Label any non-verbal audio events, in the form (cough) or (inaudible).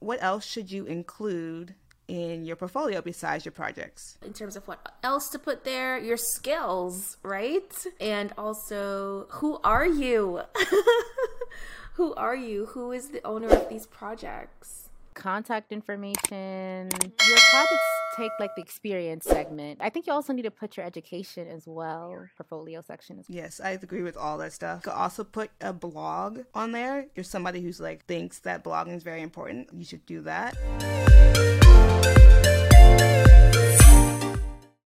what else should you include in your portfolio besides your projects? In terms of what else to put there, your skills, right? And also, who are you? (laughs) who are you? Who is the owner of these projects? Contact information. Your projects take like the experience segment. I think you also need to put your education as well, portfolio section. As well. Yes, I agree with all that stuff. You could also put a blog on there. You're somebody who's like thinks that blogging is very important. You should do that.